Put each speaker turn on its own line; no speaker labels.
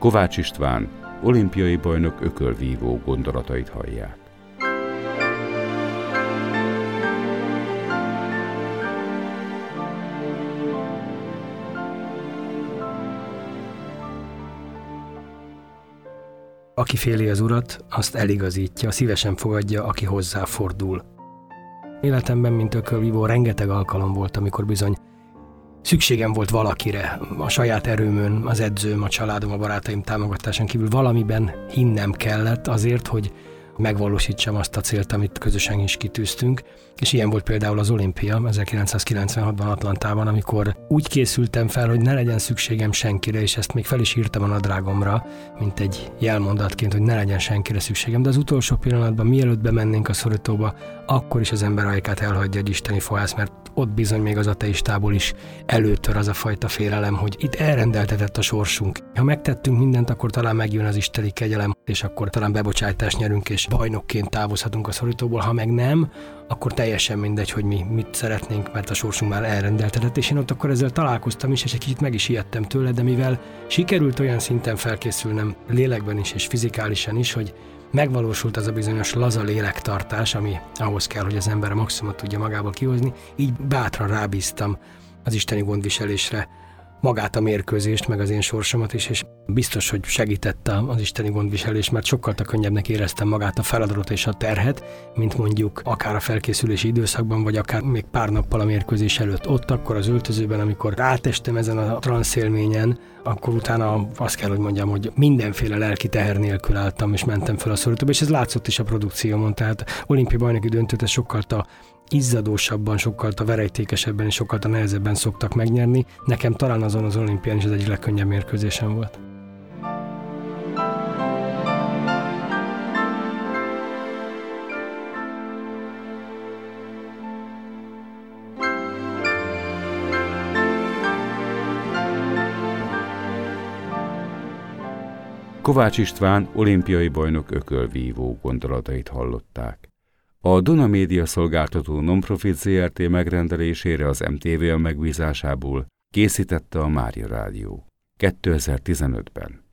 Kovács István, olimpiai bajnok ökölvívó gondolatait hallják.
Aki féli az urat, azt eligazítja, szívesen fogadja, aki hozzá fordul. Életemben, mint ökölvívó, rengeteg alkalom volt, amikor bizony szükségem volt valakire, a saját erőmön, az edzőm, a családom, a barátaim támogatásán kívül valamiben hinnem kellett azért, hogy megvalósítsam azt a célt, amit közösen is kitűztünk. És ilyen volt például az olimpia 1996-ban Atlantában, amikor úgy készültem fel, hogy ne legyen szükségem senkire, és ezt még fel is írtam a nadrágomra, mint egy jelmondatként, hogy ne legyen senkire szükségem. De az utolsó pillanatban, mielőtt bemennénk a szorítóba, akkor is az ember ajkát elhagyja egy isteni fohász, mert ott bizony még az ateistából is előtör az a fajta félelem, hogy itt elrendeltetett a sorsunk. Ha megtettünk mindent, akkor talán megjön az isteni kegyelem, és akkor talán bebocsájtást nyerünk, és bajnokként távozhatunk a szorítóból, ha meg nem, akkor teljesen mindegy, hogy mi mit szeretnénk, mert a sorsunk már elrendeltetett, és én ott akkor ezzel találkoztam is, és egy kicsit meg is ijedtem tőle, de mivel sikerült olyan szinten felkészülnem lélekben is és fizikálisan is, hogy megvalósult az a bizonyos laza lélektartás, ami ahhoz kell, hogy az ember a maximumot tudja magából kihozni, így bátran rábíztam az isteni gondviselésre magát a mérkőzést, meg az én sorsomat is, és biztos, hogy segítette az isteni gondviselés, mert sokkal könnyebbnek éreztem magát a feladatot és a terhet, mint mondjuk akár a felkészülési időszakban, vagy akár még pár nappal a mérkőzés előtt. Ott akkor az öltözőben, amikor rátestem ezen a transzélményen, akkor utána azt kell, hogy mondjam, hogy mindenféle lelki teher nélkül álltam, és mentem fel a szorítóba, és ez látszott is a produkciómon, tehát olimpiai bajnoki döntőt ez sokkal a izzadósabban, sokkal a verejtékesebben és sokkal a nehezebben szoktak megnyerni. Nekem talán azon az olimpián is az egyik legkönnyebb mérkőzésem volt.
Kovács István olimpiai bajnok ökölvívó gondolatait hallották. A Duna Média szolgáltató Nonprofit ZRT megrendelésére az MTV megbízásából készítette a Mária Rádió 2015-ben.